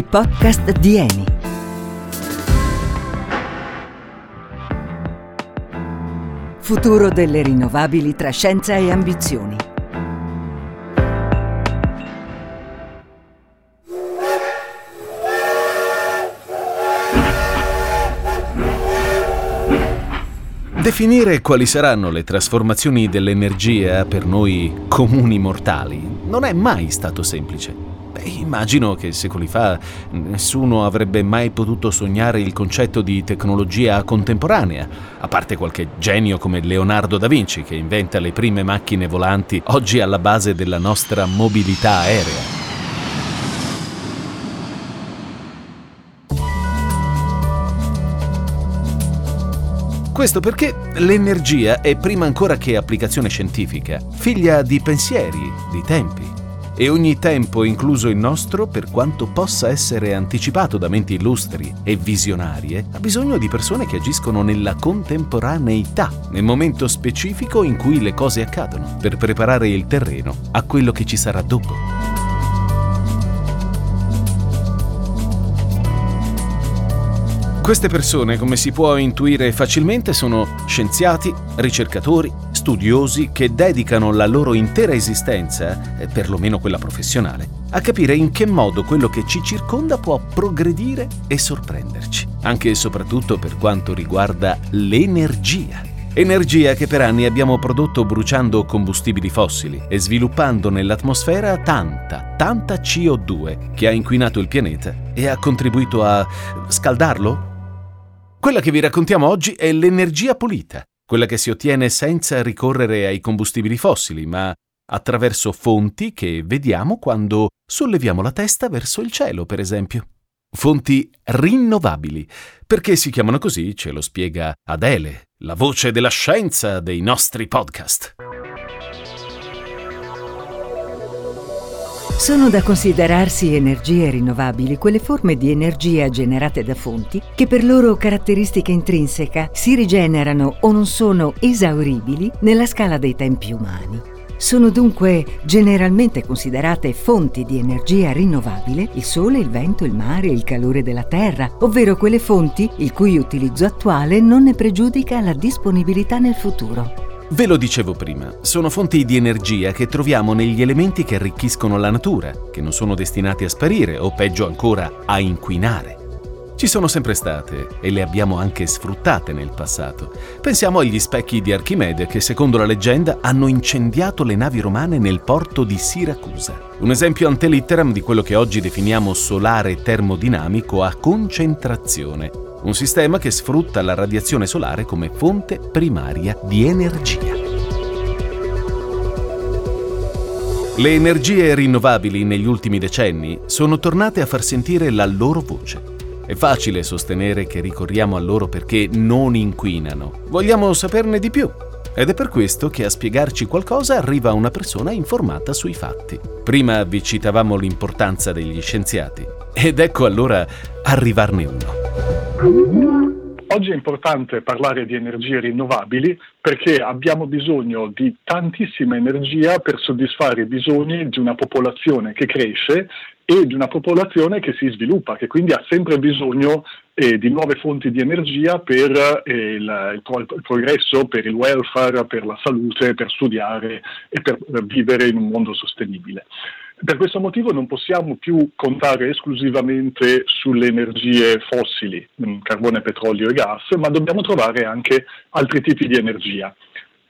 i podcast di Eni. Futuro delle rinnovabili tra scienza e ambizioni. Definire quali saranno le trasformazioni dell'energia per noi comuni mortali non è mai stato semplice. Beh, immagino che secoli fa nessuno avrebbe mai potuto sognare il concetto di tecnologia contemporanea, a parte qualche genio come Leonardo da Vinci che inventa le prime macchine volanti oggi alla base della nostra mobilità aerea. Questo perché l'energia è prima ancora che applicazione scientifica, figlia di pensieri, di tempi. E ogni tempo, incluso il nostro, per quanto possa essere anticipato da menti illustri e visionarie, ha bisogno di persone che agiscono nella contemporaneità, nel momento specifico in cui le cose accadono, per preparare il terreno a quello che ci sarà dopo. Queste persone, come si può intuire facilmente, sono scienziati, ricercatori, studiosi che dedicano la loro intera esistenza, e perlomeno quella professionale, a capire in che modo quello che ci circonda può progredire e sorprenderci, anche e soprattutto per quanto riguarda l'energia. Energia che per anni abbiamo prodotto bruciando combustibili fossili e sviluppando nell'atmosfera tanta, tanta CO2 che ha inquinato il pianeta e ha contribuito a scaldarlo, quella che vi raccontiamo oggi è l'energia pulita, quella che si ottiene senza ricorrere ai combustibili fossili, ma attraverso fonti che vediamo quando solleviamo la testa verso il cielo, per esempio. Fonti rinnovabili. Perché si chiamano così ce lo spiega Adele, la voce della scienza dei nostri podcast. Sono da considerarsi energie rinnovabili quelle forme di energia generate da fonti che per loro caratteristica intrinseca si rigenerano o non sono esauribili nella scala dei tempi umani. Sono dunque generalmente considerate fonti di energia rinnovabile il sole, il vento, il mare, il calore della terra, ovvero quelle fonti il cui utilizzo attuale non ne pregiudica la disponibilità nel futuro. Ve lo dicevo prima, sono fonti di energia che troviamo negli elementi che arricchiscono la natura, che non sono destinati a sparire o peggio ancora a inquinare. Ci sono sempre state e le abbiamo anche sfruttate nel passato. Pensiamo agli specchi di Archimede che secondo la leggenda hanno incendiato le navi romane nel porto di Siracusa. Un esempio antelitteram di quello che oggi definiamo solare termodinamico a concentrazione, un sistema che sfrutta la radiazione solare come fonte primaria di energia. Le energie rinnovabili negli ultimi decenni sono tornate a far sentire la loro voce. È facile sostenere che ricorriamo a loro perché non inquinano. Vogliamo saperne di più. Ed è per questo che a spiegarci qualcosa arriva una persona informata sui fatti. Prima vi citavamo l'importanza degli scienziati. Ed ecco allora arrivarne uno. Oggi è importante parlare di energie rinnovabili perché abbiamo bisogno di tantissima energia per soddisfare i bisogni di una popolazione che cresce e di una popolazione che si sviluppa, che quindi ha sempre bisogno eh, di nuove fonti di energia per eh, il, il, il, progresso, per il welfare, per la salute, per studiare e per, per vivere in un mondo sostenibile. Per questo motivo non possiamo più contare esclusivamente sulle energie fossili, mm, carbone, petrolio e gas, ma dobbiamo trovare anche altri tipi di energia.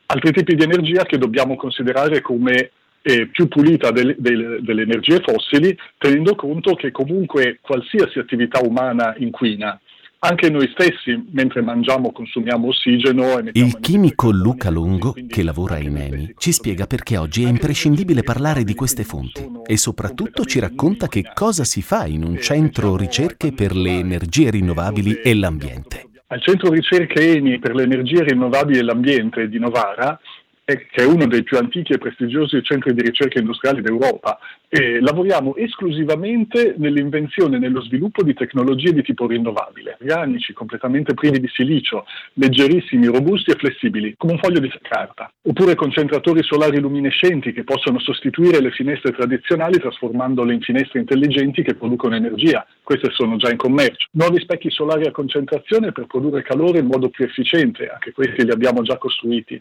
Altri tipi di energia che dobbiamo considerare come eh, più pulita del, del, delle energie fossili, tenendo conto che comunque qualsiasi attività umana inquina anche noi stessi, mentre mangiamo, consumiamo ossigeno. Il chimico Luca Longo, che lavora in ENI, ci spiega perché oggi è imprescindibile parlare di queste fonti e soprattutto ci racconta che cosa si fa in un centro ricerche per le energie rinnovabili e l'ambiente. Al centro ricerche ENI per le energie rinnovabili e l'ambiente di Novara che è uno dei più antichi e prestigiosi centri di ricerca industriali d'Europa. E lavoriamo esclusivamente nell'invenzione e nello sviluppo di tecnologie di tipo rinnovabile, organici, completamente privi di silicio, leggerissimi, robusti e flessibili, come un foglio di carta. Oppure concentratori solari luminescenti che possono sostituire le finestre tradizionali trasformandole in finestre intelligenti che producono energia. Queste sono già in commercio. Nuovi specchi solari a concentrazione per produrre calore in modo più efficiente, anche questi li abbiamo già costruiti.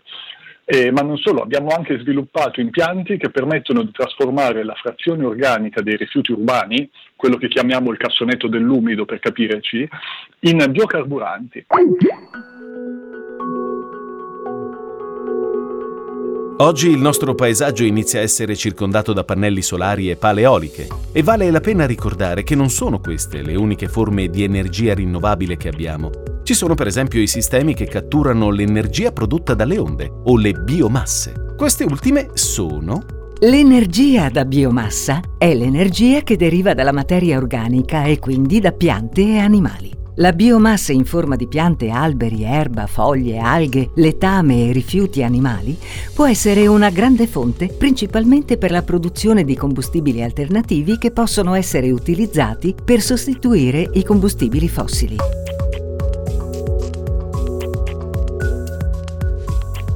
Eh, ma non solo, abbiamo anche sviluppato impianti che permettono di trasformare la frazione organica dei rifiuti urbani, quello che chiamiamo il cassonetto dell'umido per capirci, in biocarburanti. Oggi il nostro paesaggio inizia a essere circondato da pannelli solari e pale eoliche e vale la pena ricordare che non sono queste le uniche forme di energia rinnovabile che abbiamo. Ci sono per esempio i sistemi che catturano l'energia prodotta dalle onde o le biomasse. Queste ultime sono L'energia da biomassa è l'energia che deriva dalla materia organica e quindi da piante e animali. La biomassa in forma di piante, alberi, erba, foglie, alghe, letame e rifiuti animali può essere una grande fonte principalmente per la produzione di combustibili alternativi che possono essere utilizzati per sostituire i combustibili fossili.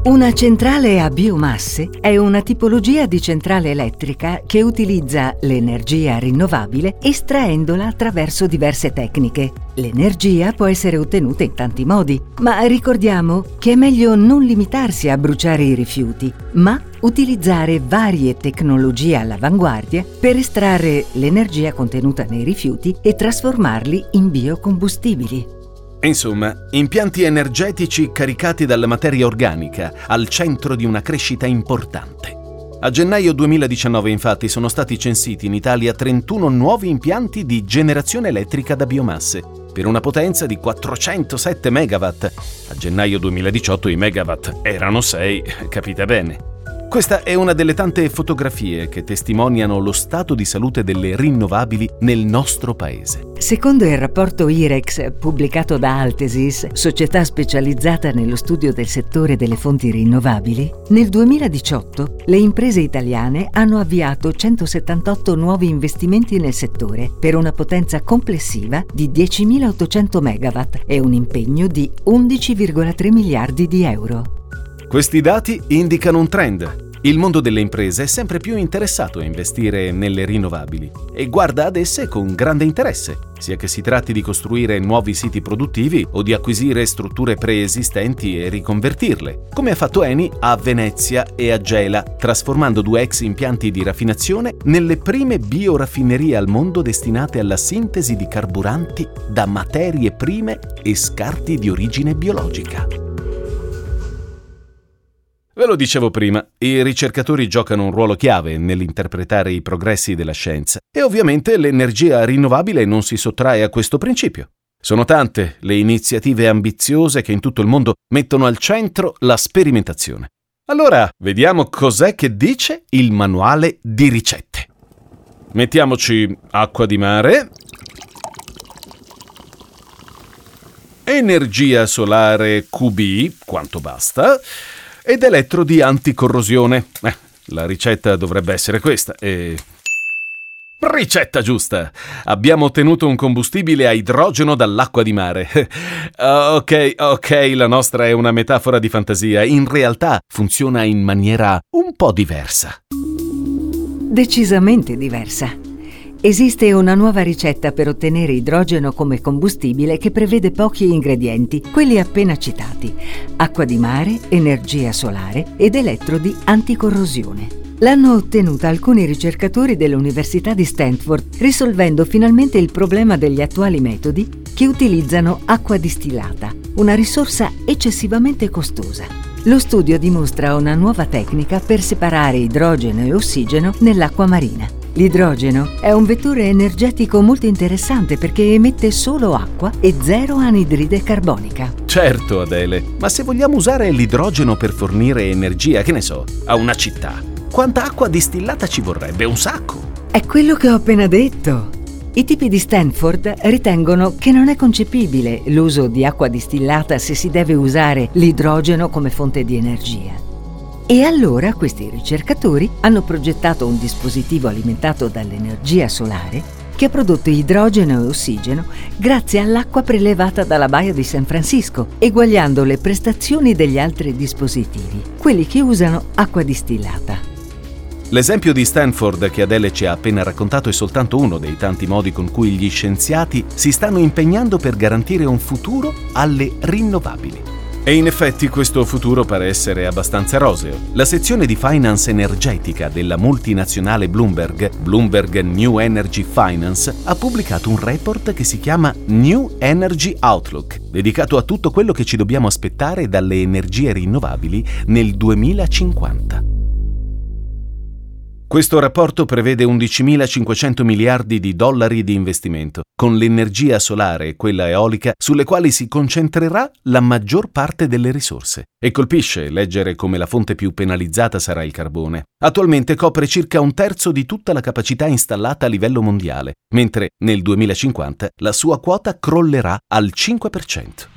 Una centrale a biomasse è una tipologia di centrale elettrica che utilizza l'energia rinnovabile estraendola attraverso diverse tecniche. L'energia può essere ottenuta in tanti modi, ma ricordiamo che è meglio non limitarsi a bruciare i rifiuti, ma utilizzare varie tecnologie all'avanguardia per estrarre l'energia contenuta nei rifiuti e trasformarli in biocombustibili. Insomma, impianti energetici caricati dalla materia organica al centro di una crescita importante. A gennaio 2019 infatti sono stati censiti in Italia 31 nuovi impianti di generazione elettrica da biomasse, per una potenza di 407 MW. A gennaio 2018 i megawatt erano 6, capite bene. Questa è una delle tante fotografie che testimoniano lo stato di salute delle rinnovabili nel nostro paese. Secondo il rapporto IREX pubblicato da Altesis, società specializzata nello studio del settore delle fonti rinnovabili, nel 2018 le imprese italiane hanno avviato 178 nuovi investimenti nel settore per una potenza complessiva di 10.800 MW e un impegno di 11,3 miliardi di euro. Questi dati indicano un trend. Il mondo delle imprese è sempre più interessato a investire nelle rinnovabili e guarda ad esse con grande interesse, sia che si tratti di costruire nuovi siti produttivi o di acquisire strutture preesistenti e riconvertirle, come ha fatto Eni a Venezia e a Gela, trasformando due ex impianti di raffinazione nelle prime bioraffinerie al mondo destinate alla sintesi di carburanti da materie prime e scarti di origine biologica. Ve lo dicevo prima, i ricercatori giocano un ruolo chiave nell'interpretare i progressi della scienza e ovviamente l'energia rinnovabile non si sottrae a questo principio. Sono tante le iniziative ambiziose che in tutto il mondo mettono al centro la sperimentazione. Allora, vediamo cos'è che dice il manuale di ricette. Mettiamoci acqua di mare, energia solare QB, quanto basta, ed elettro di anticorrosione. Eh, la ricetta dovrebbe essere questa e... Ricetta giusta! Abbiamo ottenuto un combustibile a idrogeno dall'acqua di mare. ok, ok, la nostra è una metafora di fantasia. In realtà funziona in maniera un po' diversa. Decisamente diversa. Esiste una nuova ricetta per ottenere idrogeno come combustibile che prevede pochi ingredienti, quelli appena citati, acqua di mare, energia solare ed elettrodi anticorrosione. L'hanno ottenuta alcuni ricercatori dell'Università di Stanford, risolvendo finalmente il problema degli attuali metodi che utilizzano acqua distillata, una risorsa eccessivamente costosa. Lo studio dimostra una nuova tecnica per separare idrogeno e ossigeno nell'acqua marina. L'idrogeno è un vettore energetico molto interessante perché emette solo acqua e zero anidride carbonica. Certo, Adele, ma se vogliamo usare l'idrogeno per fornire energia, che ne so, a una città, quanta acqua distillata ci vorrebbe? Un sacco! È quello che ho appena detto. I tipi di Stanford ritengono che non è concepibile l'uso di acqua distillata se si deve usare l'idrogeno come fonte di energia. E allora questi ricercatori hanno progettato un dispositivo alimentato dall'energia solare che ha prodotto idrogeno e ossigeno grazie all'acqua prelevata dalla baia di San Francisco, eguagliando le prestazioni degli altri dispositivi, quelli che usano acqua distillata. L'esempio di Stanford che Adele ci ha appena raccontato è soltanto uno dei tanti modi con cui gli scienziati si stanno impegnando per garantire un futuro alle rinnovabili. E in effetti questo futuro pare essere abbastanza roseo. La sezione di finance energetica della multinazionale Bloomberg, Bloomberg New Energy Finance, ha pubblicato un report che si chiama New Energy Outlook, dedicato a tutto quello che ci dobbiamo aspettare dalle energie rinnovabili nel 2050. Questo rapporto prevede 11.500 miliardi di dollari di investimento, con l'energia solare e quella eolica sulle quali si concentrerà la maggior parte delle risorse. E colpisce leggere come la fonte più penalizzata sarà il carbone. Attualmente copre circa un terzo di tutta la capacità installata a livello mondiale, mentre nel 2050 la sua quota crollerà al 5%.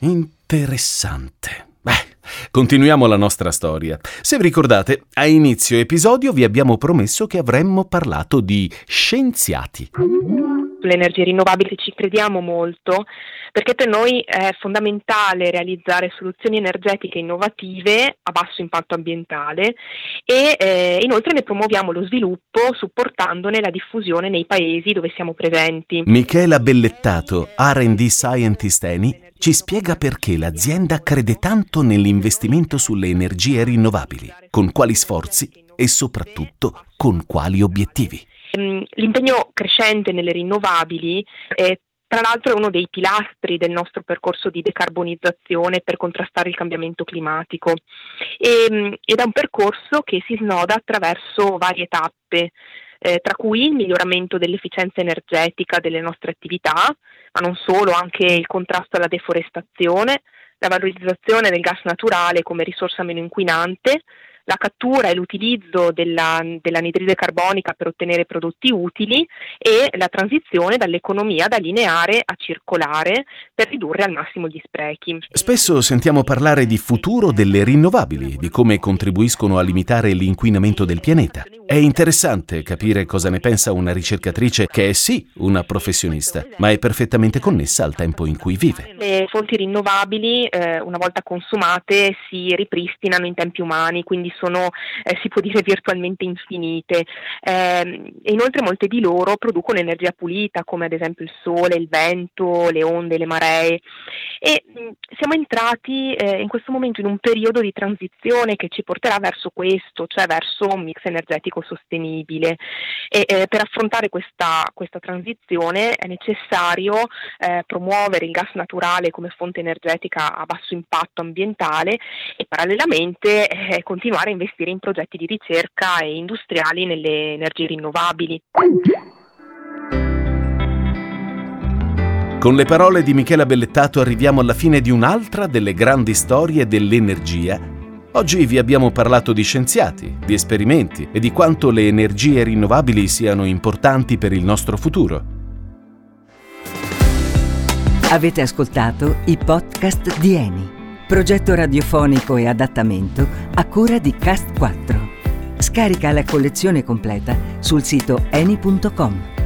Interessante. Continuiamo la nostra storia. Se vi ricordate, a inizio episodio vi abbiamo promesso che avremmo parlato di scienziati. Le energie rinnovabili ci crediamo molto perché per noi è fondamentale realizzare soluzioni energetiche innovative a basso impatto ambientale e eh, inoltre ne promuoviamo lo sviluppo supportandone la diffusione nei paesi dove siamo presenti. Michela Bellettato, RD Scientist Eni, ci spiega perché l'azienda crede tanto nell'investimento sulle energie rinnovabili, con quali sforzi e soprattutto con quali obiettivi. Ehm, l'impegno crescente nelle rinnovabili è tra l'altro è uno dei pilastri del nostro percorso di decarbonizzazione per contrastare il cambiamento climatico. E, ehm, ed è un percorso che si snoda attraverso varie tappe eh, tra cui il miglioramento dell'efficienza energetica delle nostre attività, ma non solo, anche il contrasto alla deforestazione, la valorizzazione del gas naturale come risorsa meno inquinante, la cattura e l'utilizzo della, dell'anidride carbonica per ottenere prodotti utili e la transizione dall'economia da lineare a circolare per ridurre al massimo gli sprechi. Spesso sentiamo parlare di futuro delle rinnovabili, di come contribuiscono a limitare l'inquinamento del pianeta. È interessante capire cosa ne pensa una ricercatrice che è sì una professionista, ma è perfettamente connessa al tempo in cui vive. Le fonti rinnovabili, eh, una volta consumate, si ripristinano in tempi umani, quindi sono, eh, si può dire, virtualmente infinite. Eh, e inoltre molte di loro producono energia pulita, come ad esempio il sole, il vento, le onde, le maree. E mh, siamo entrati eh, in questo momento in un periodo di transizione che ci porterà verso questo, cioè verso un mix energetico sostenibile e eh, per affrontare questa, questa, transizione è necessario eh, promuovere il gas naturale come fonte energetica a basso impatto ambientale e parallelamente eh, continuare a investire in progetti di ricerca e industriali nelle energie rinnovabili. Con le parole di Michela Bellettato arriviamo alla fine di un'altra delle grandi storie dell'energia Oggi vi abbiamo parlato di scienziati, di esperimenti e di quanto le energie rinnovabili siano importanti per il nostro futuro. Avete ascoltato i podcast di Eni, progetto radiofonico e adattamento a cura di Cast 4. Scarica la collezione completa sul sito eni.com.